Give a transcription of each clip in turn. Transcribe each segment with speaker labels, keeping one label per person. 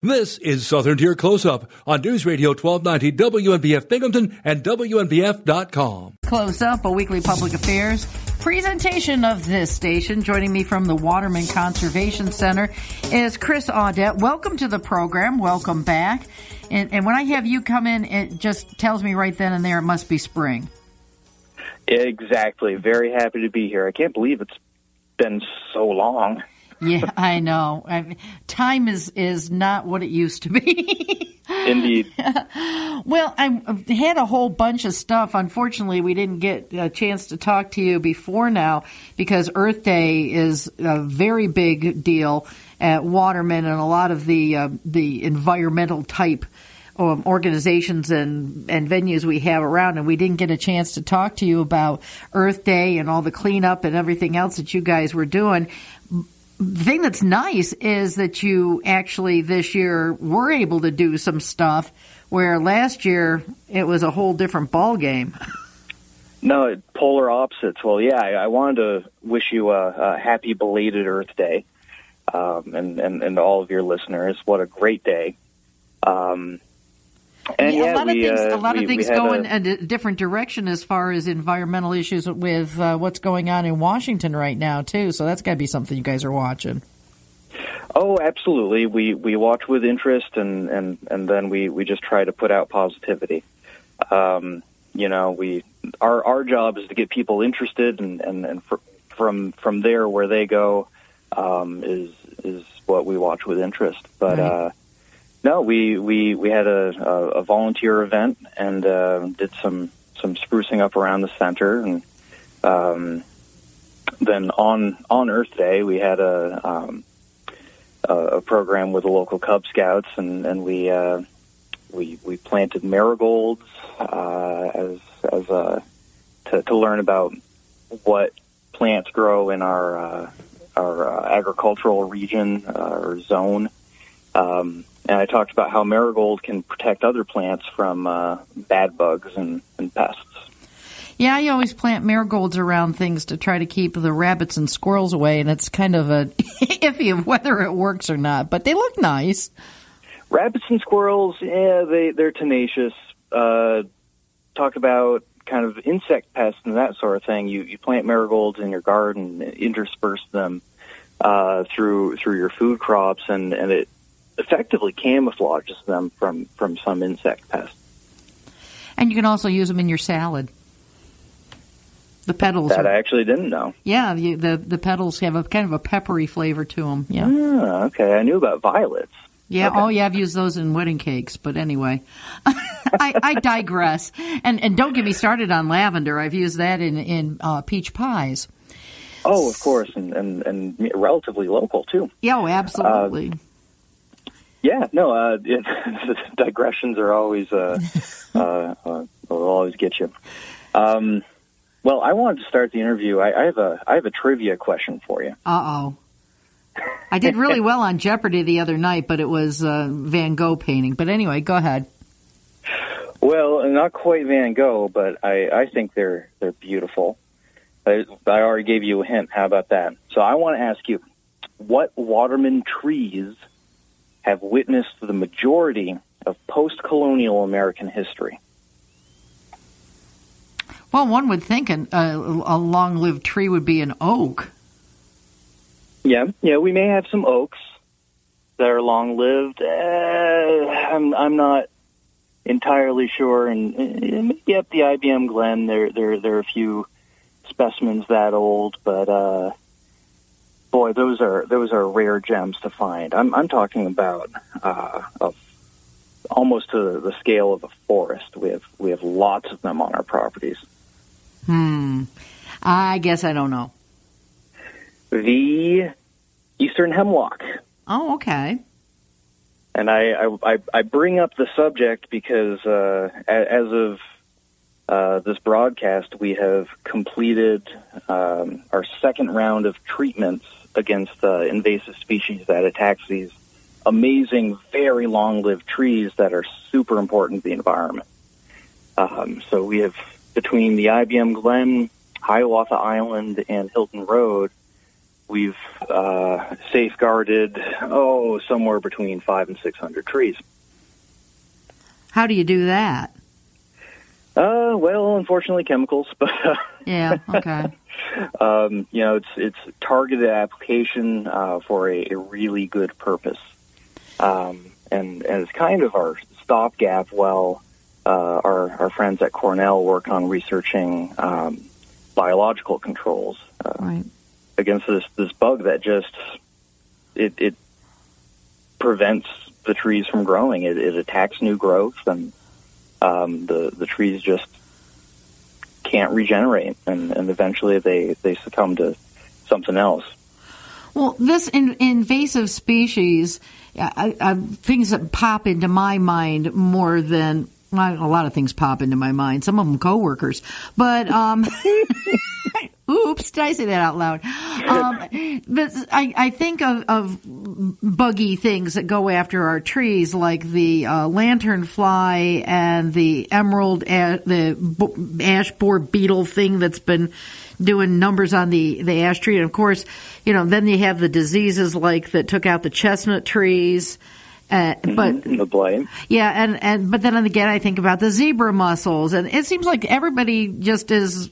Speaker 1: This is Southern Tier Close Up on News Radio 1290 WNBF Binghamton and WNBF.com.
Speaker 2: Close Up, a weekly public affairs presentation of this station. Joining me from the Waterman Conservation Center is Chris Audette. Welcome to the program. Welcome back. And, and when I have you come in, it just tells me right then and there it must be spring.
Speaker 3: Exactly. Very happy to be here. I can't believe it's been so long
Speaker 2: yeah, I know. I mean, time is is not what it used to be.
Speaker 3: Indeed.
Speaker 2: well, I had a whole bunch of stuff. Unfortunately, we didn't get a chance to talk to you before now because Earth Day is a very big deal at Waterman and a lot of the uh, the environmental type um, organizations and, and venues we have around, and we didn't get a chance to talk to you about Earth Day and all the cleanup and everything else that you guys were doing the thing that's nice is that you actually this year were able to do some stuff where last year it was a whole different ball game.
Speaker 3: No, polar opposites. Well, yeah, I, I wanted to wish you a, a happy belated Earth Day, um, and, and and all of your listeners. What a great day! Um,
Speaker 2: and yeah, yeah, a lot we, of things, uh, a lot we, of things go a, in a different direction as far as environmental issues with uh, what's going on in Washington right now too. So that's got to be something you guys are watching.
Speaker 3: Oh, absolutely. We we watch with interest, and and and then we we just try to put out positivity. Um, you know, we our our job is to get people interested, and and and for, from from there where they go um, is is what we watch with interest. But. Right. Uh, no, we we we had a a, a volunteer event and uh, did some some sprucing up around the center, and um, then on on Earth Day we had a um, a, program with the local Cub Scouts, and and we uh, we we planted marigolds uh, as as a to, to learn about what plants grow in our uh, our uh, agricultural region uh, or zone. Um, and I talked about how marigold can protect other plants from uh, bad bugs and, and pests.
Speaker 2: Yeah, I always plant marigolds around things to try to keep the rabbits and squirrels away, and it's kind of a iffy of whether it works or not. But they look nice.
Speaker 3: Rabbits and squirrels, yeah, they they're tenacious. Uh, talk about kind of insect pests and that sort of thing. You you plant marigolds in your garden, intersperse them uh, through through your food crops, and and it effectively camouflages them from, from some insect pests.
Speaker 2: And you can also use them in your salad. The petals.
Speaker 3: That
Speaker 2: are,
Speaker 3: I actually didn't know.
Speaker 2: Yeah, the, the, the petals have a kind of a peppery flavor to them. Yeah.
Speaker 3: Ah, okay. I knew about violets.
Speaker 2: Yeah.
Speaker 3: Okay.
Speaker 2: Oh, yeah. I've used those in wedding cakes. But anyway, I, I, digress. And and don't get me started on lavender. I've used that in in uh, peach pies.
Speaker 3: Oh, of course, and, and and relatively local too.
Speaker 2: Yeah, oh, absolutely. Uh,
Speaker 3: yeah, no, uh, it, digressions are always uh, uh, uh, will always get you. Um, well, I wanted to start the interview. I, I have a I have a trivia question for you.
Speaker 2: Uh oh. I did really well on Jeopardy the other night, but it was uh, Van Gogh painting. But anyway, go ahead.
Speaker 3: Well, not quite Van Gogh, but I, I think they're they're beautiful. I, I already gave you a hint. How about that? So I want to ask you, what Waterman trees have witnessed the majority of post colonial American history?
Speaker 2: Well, one would think an, uh, a long lived tree would be an oak.
Speaker 3: Yeah, yeah, we may have some oaks that are long lived. Uh, I'm, I'm not entirely sure. And yep, the IBM Glen, there, there, there are a few specimens that old, but uh, boy, those are those are rare gems to find. I'm I'm talking about uh, a, almost to the scale of a forest. We have we have lots of them on our properties.
Speaker 2: Hmm. I guess I don't know.
Speaker 3: The eastern hemlock.
Speaker 2: Oh, okay.
Speaker 3: And I I, I bring up the subject because uh, as of uh, this broadcast, we have completed um, our second round of treatments against uh, invasive species that attacks these amazing, very long-lived trees that are super important to the environment. Um, so we have between the IBM Glen, Hiawatha Island, and Hilton Road, we've uh, safeguarded oh somewhere between five and six hundred trees.
Speaker 2: How do you do that?
Speaker 3: Uh, well, unfortunately, chemicals, but uh,
Speaker 2: yeah, okay.
Speaker 3: Um, you know, it's it's targeted application uh, for a, a really good purpose, um, and and it's kind of our stopgap while uh, our our friends at Cornell work on researching um, biological controls
Speaker 2: uh, right.
Speaker 3: against this this bug that just it it prevents the trees from growing. It, it attacks new growth and um, the the trees just can't regenerate, and, and eventually they they succumb to something else.
Speaker 2: Well, this in, invasive species, I, I, things that pop into my mind more than well, a lot of things pop into my mind. Some of them coworkers, but um, Oops, did I say that out loud? Um, but I, I think of, of, buggy things that go after our trees, like the uh, lantern fly and the emerald, a- the ash borer beetle thing that's been doing numbers on the, the ash tree. And of course, you know, then you have the diseases like that took out the chestnut trees. Uh,
Speaker 3: mm-hmm.
Speaker 2: but
Speaker 3: the blame,
Speaker 2: yeah, and and but then again, I think about the zebra mussels, and it seems like everybody just is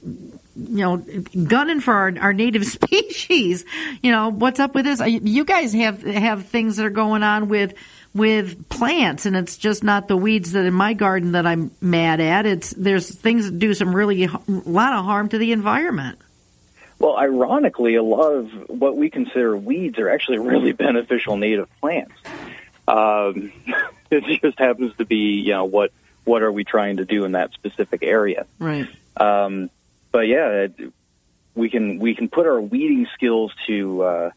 Speaker 2: you know, gunning for our, our native species. You know, what's up with this? You guys have have things that are going on with with plants, and it's just not the weeds that in my garden that I'm mad at. It's there's things that do some really a lot of harm to the environment.
Speaker 3: Well, ironically, a lot of what we consider weeds are actually really beneficial native plants. Um, it just happens to be, you know, what what are we trying to do in that specific area?
Speaker 2: Right.
Speaker 3: Um, but yeah, we can we can put our weeding skills to uh,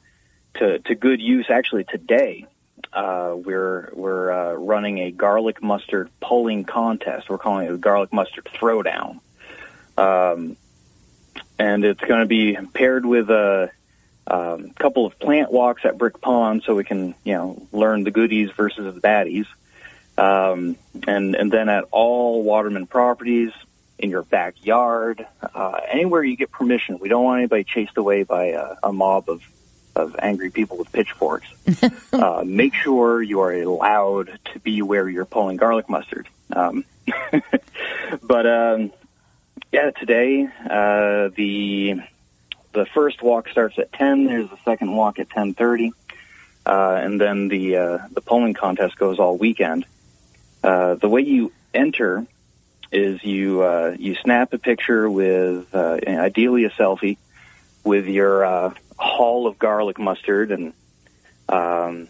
Speaker 3: to to good use actually today. Uh, we're we're uh, running a garlic mustard pulling contest. We're calling it a garlic mustard throwdown, um, and it's going to be paired with a, a um, couple of plant walks at Brick Pond, so we can you know learn the goodies versus the baddies, um, and and then at all Waterman properties, in your backyard, uh, anywhere you get permission. We don't want anybody chased away by a, a mob of, of angry people with pitchforks. uh, make sure you are allowed to be where you're pulling garlic mustard. Um, but um, yeah, today uh, the the first walk starts at ten. There's the second walk at ten thirty, uh, and then the uh, the polling contest goes all weekend. Uh, the way you enter is you uh, you snap a picture with uh, ideally a selfie with your uh, haul of garlic mustard and um,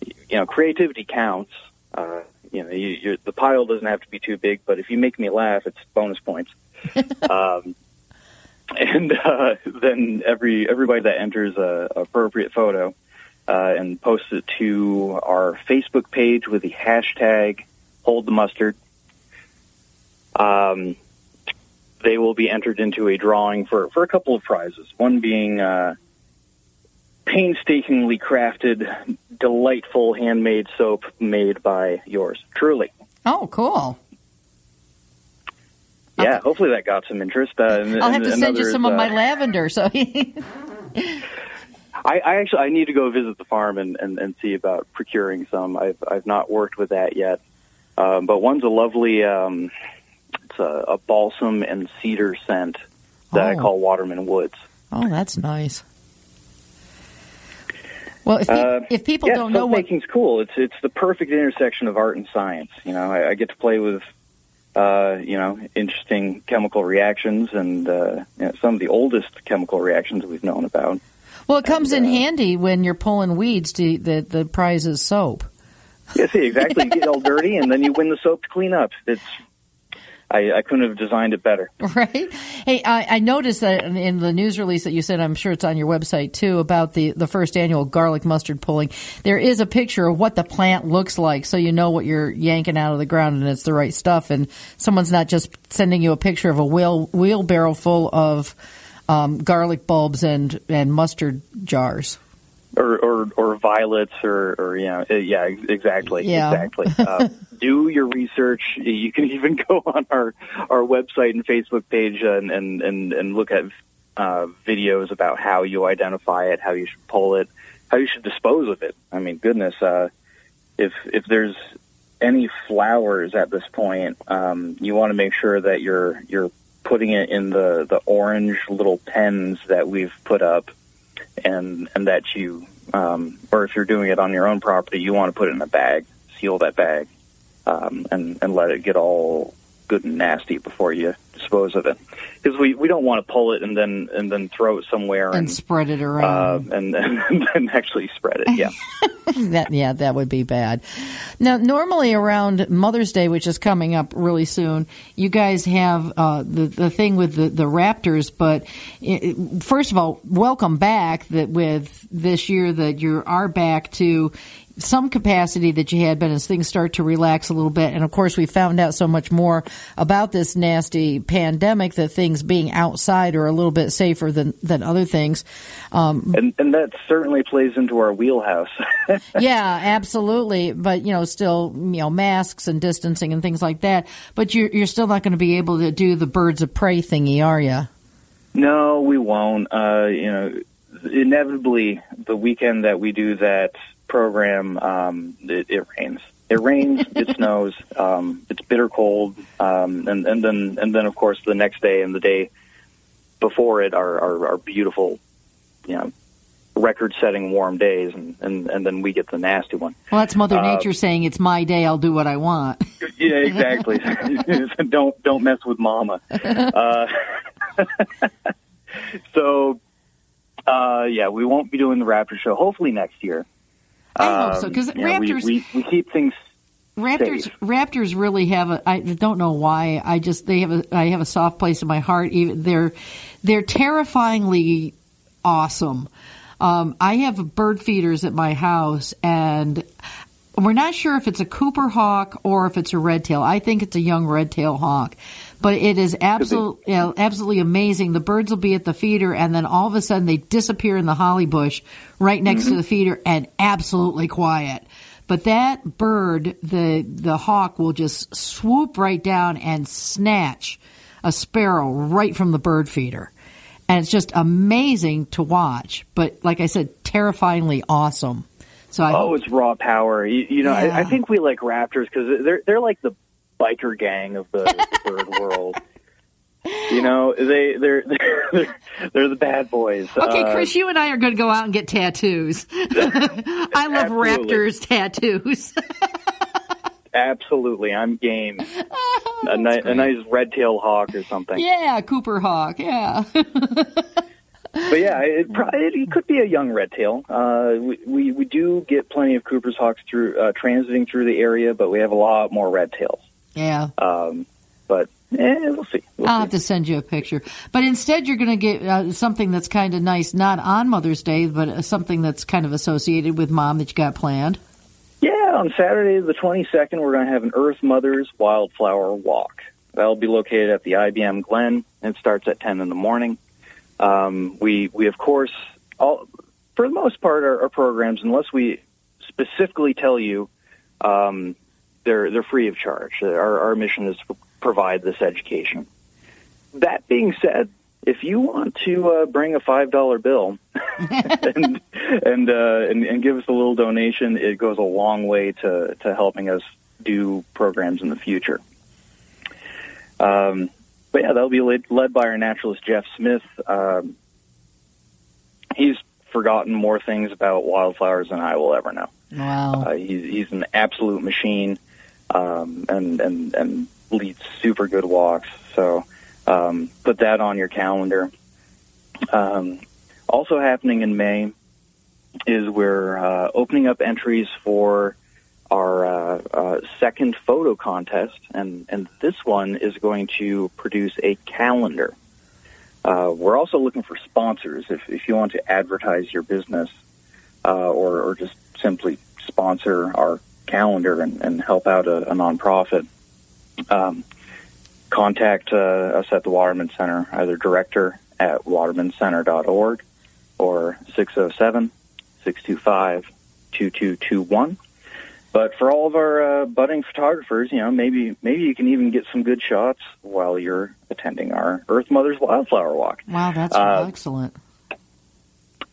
Speaker 3: you know creativity counts. Uh, you know you, the pile doesn't have to be too big, but if you make me laugh, it's bonus points. um, and uh, then every everybody that enters a, a appropriate photo uh, and posts it to our Facebook page with the hashtag Hold the Mustard um, they will be entered into a drawing for, for a couple of prizes. One being uh, painstakingly crafted, delightful handmade soap made by yours truly.
Speaker 2: Oh, cool.
Speaker 3: Yeah, hopefully that got some interest. Uh,
Speaker 2: I'll have to send you some of my uh, lavender. So,
Speaker 3: I, I, actually I need to go visit the farm and, and, and see about procuring some. I've I've not worked with that yet, um, but one's a lovely um, it's a, a balsam and cedar scent that oh. I call Waterman Woods.
Speaker 2: Oh, that's nice. Well, if, uh, if people
Speaker 3: yeah,
Speaker 2: don't know what
Speaker 3: making's cool, it's it's the perfect intersection of art and science. You know, I, I get to play with, uh, you know, interesting chemical reactions and uh, you know, some of the oldest chemical reactions we've known about.
Speaker 2: Well, it comes and, in uh, handy when you're pulling weeds. To the the prize is soap.
Speaker 3: Yeah, see, exactly. You get all dirty, and then you win the soap to clean up. It's I, I couldn't have designed it better.
Speaker 2: Right. Hey, I, I, noticed that in the news release that you said, I'm sure it's on your website too, about the, the first annual garlic mustard pulling. There is a picture of what the plant looks like so you know what you're yanking out of the ground and it's the right stuff. And someone's not just sending you a picture of a wheel, wheelbarrow full of um, garlic bulbs and, and mustard jars
Speaker 3: or, or, or violets or, or you know, yeah, exactly,
Speaker 2: yeah.
Speaker 3: exactly. Uh, do your research. You can even go on our, our website and Facebook page and, and, and, and look at uh, videos about how you identify it, how you should pull it, how you should dispose of it. I mean, goodness, uh, if if there's any flowers at this point, um, you want to make sure that you're you're putting it in the the orange little pens that we've put up, and and that you, um, or if you're doing it on your own property, you want to put it in a bag, seal that bag, um, and and let it get all good and nasty before you dispose of it because we, we don't want to pull it and then and then throw it somewhere
Speaker 2: and,
Speaker 3: and,
Speaker 2: spread it around
Speaker 3: uh, and, and then actually spread it. Yeah.
Speaker 2: that yeah, that would be bad. Now, normally around Mother's Day, which is coming up really soon, you guys have uh, the the thing with the, the Raptors. But it, first of all, welcome back. That with this year that you are back to some capacity that you had, but as things start to relax a little bit, and of course we found out so much more about this nasty pandemic that things being outside are a little bit safer than than other things.
Speaker 3: Um, and and that certainly plays into our wheelhouse.
Speaker 2: yeah, absolutely. But you know, still you know masks and distancing and things like that. But you're you're still not going to be able to do the birds of prey thingy, are you?
Speaker 3: No, we won't. Uh, you know, inevitably the weekend that we do that program, um, it, it rains. It rains, it snows, um, it's bitter cold, um, and, and then and then of course the next day and the day before it are, are, are beautiful, you know, record-setting warm days, and, and, and then we get the nasty one.
Speaker 2: Well, that's Mother uh, Nature uh, saying it's my day. I'll do what I want.
Speaker 3: yeah, exactly. don't don't mess with Mama. Uh, so, uh, yeah, we won't be doing the Raptor show. Hopefully next year.
Speaker 2: I hope so because um, Raptors.
Speaker 3: We, we, we, keep things.
Speaker 2: Raptors,
Speaker 3: safe.
Speaker 2: Raptors really have a. I don't know why. I just they have a. I have a soft place in my heart. Even they're, they're terrifyingly awesome. Um, I have bird feeders at my house, and we're not sure if it's a Cooper hawk or if it's a red tail. I think it's a young red tail hawk. But it is absolutely, you know, absolutely amazing. The birds will be at the feeder, and then all of a sudden they disappear in the holly bush right next mm-hmm. to the feeder, and absolutely quiet. But that bird, the the hawk, will just swoop right down and snatch a sparrow right from the bird feeder, and it's just amazing to watch. But like I said, terrifyingly awesome. So I
Speaker 3: oh, it's raw power. You, you know, yeah. I, I, think we like raptors because they're they're like the biker gang of the, the bird world. You know, they they're they're they're the bad boys.
Speaker 2: Okay, uh, Chris, you and I are going to go out and get tattoos. I love Raptors tattoos.
Speaker 3: absolutely, I'm game. Oh, a, ni- a nice red tail hawk or something.
Speaker 2: Yeah, Cooper hawk. Yeah.
Speaker 3: but yeah, it, it, it could be a young red tail. Uh, we, we, we do get plenty of Cooper's hawks through uh, transiting through the area, but we have a lot more red tails.
Speaker 2: Yeah.
Speaker 3: Um, but eh, we'll see. We'll
Speaker 2: I'll
Speaker 3: see.
Speaker 2: have to send you a picture. But instead, you're going to get uh, something that's kind of nice, not on Mother's Day, but uh, something that's kind of associated with Mom that you got planned.
Speaker 3: Yeah, on Saturday the 22nd, we're going to have an Earth Mother's Wildflower Walk. That'll be located at the IBM Glen. And it starts at 10 in the morning. Um, we, we of course, all, for the most part, our, our programs, unless we specifically tell you um, they're they're free of charge. Our our mission is to provide this education. That being said, if you want to uh, bring a five dollar bill and and, uh, and and give us a little donation, it goes a long way to to helping us do programs in the future. Um, but yeah, that'll be led, led by our naturalist Jeff Smith. Um, he's forgotten more things about wildflowers than I will ever know.
Speaker 2: Wow,
Speaker 3: uh, he's he's an absolute machine um, and and and lead super good walks. So um, put that on your calendar. Um, also happening in May is we're uh, opening up entries for our uh, uh, second photo contest, and and this one is going to produce a calendar. Uh, we're also looking for sponsors if if you want to advertise your business uh, or or just simply sponsor our calendar and, and help out a, a nonprofit, um, contact uh, us at the Waterman Center, either director at watermancenter.org or 607 625 2221. but for all of our uh, budding photographers, you know, maybe maybe you can even get some good shots while you're attending our Earth Mother's Wildflower Walk.
Speaker 2: Wow, that's uh, excellent.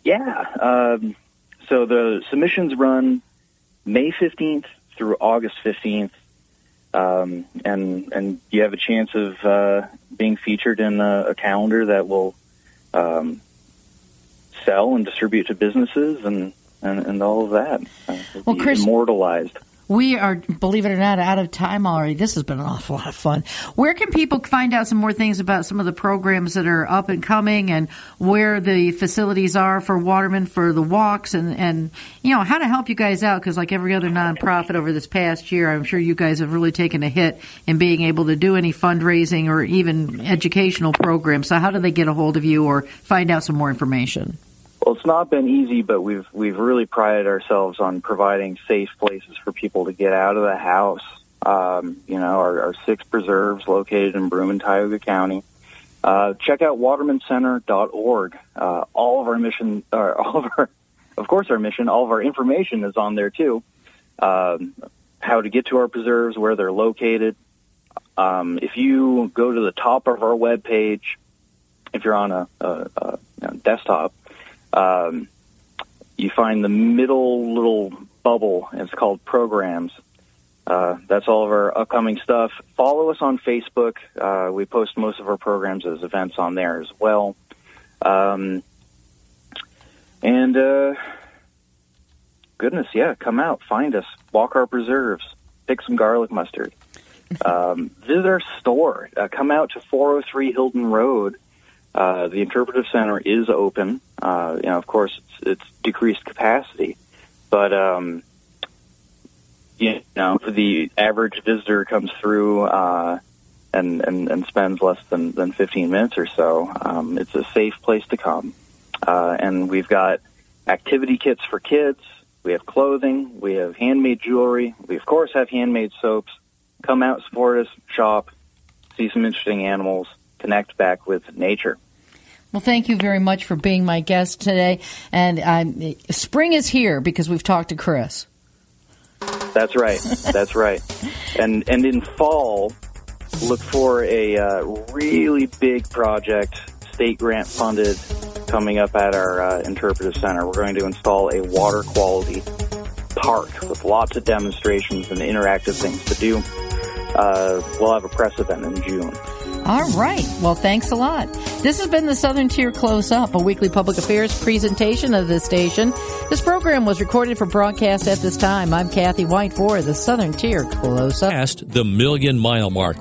Speaker 3: Yeah. Um, so the submissions run May 15th through August 15th. Um, and and you have a chance of uh, being featured in a, a calendar that will um, sell and distribute to businesses and, and, and all of that. Uh,
Speaker 2: well, Chris,
Speaker 3: immortalized.
Speaker 2: We are, believe it or not, out of time already. This has been an awful lot of fun. Where can people find out some more things about some of the programs that are up and coming and where the facilities are for Waterman for the walks and, and you know, how to help you guys out? Because, like every other nonprofit over this past year, I'm sure you guys have really taken a hit in being able to do any fundraising or even educational programs. So, how do they get a hold of you or find out some more information?
Speaker 3: Well, it's not been easy, but we've we've really prided ourselves on providing safe places for people to get out of the house. Um, you know, our, our six preserves located in Broome and Tioga County. Uh, check out watermancenter.org. Uh, all of our mission, uh, all of our, of course, our mission, all of our information is on there too. Um, how to get to our preserves, where they're located. Um, if you go to the top of our webpage, if you're on a, a, a desktop, um, you find the middle little bubble, it's called programs. Uh, that's all of our upcoming stuff. Follow us on Facebook. Uh, we post most of our programs as events on there as well. Um, and uh, goodness, yeah, come out, find us, walk our preserves, pick some garlic mustard. Um, visit our store. Uh, come out to 403 Hilton Road uh, the interpretive center is open. Uh, you know, of course, it's, it's decreased capacity, but um, you know, the average visitor comes through uh, and, and and spends less than than 15 minutes or so. Um, it's a safe place to come, uh, and we've got activity kits for kids. We have clothing. We have handmade jewelry. We of course have handmade soaps. Come out, support us, shop, see some interesting animals connect back with nature.
Speaker 2: Well, thank you very much for being my guest today. And um, spring is here because we've talked to Chris.
Speaker 3: That's right. That's right. And and in fall, look for a uh, really big project, state grant funded, coming up at our uh, interpretive center. We're going to install a water quality park with lots of demonstrations and interactive things to do. Uh, we'll have a press event in June.
Speaker 2: All right. Well, thanks a lot. This has been the Southern Tier Close Up, a weekly public affairs presentation of the station. This program was recorded for broadcast at this time. I'm Kathy White for the Southern Tier Close Up.
Speaker 1: Past the million mile mark.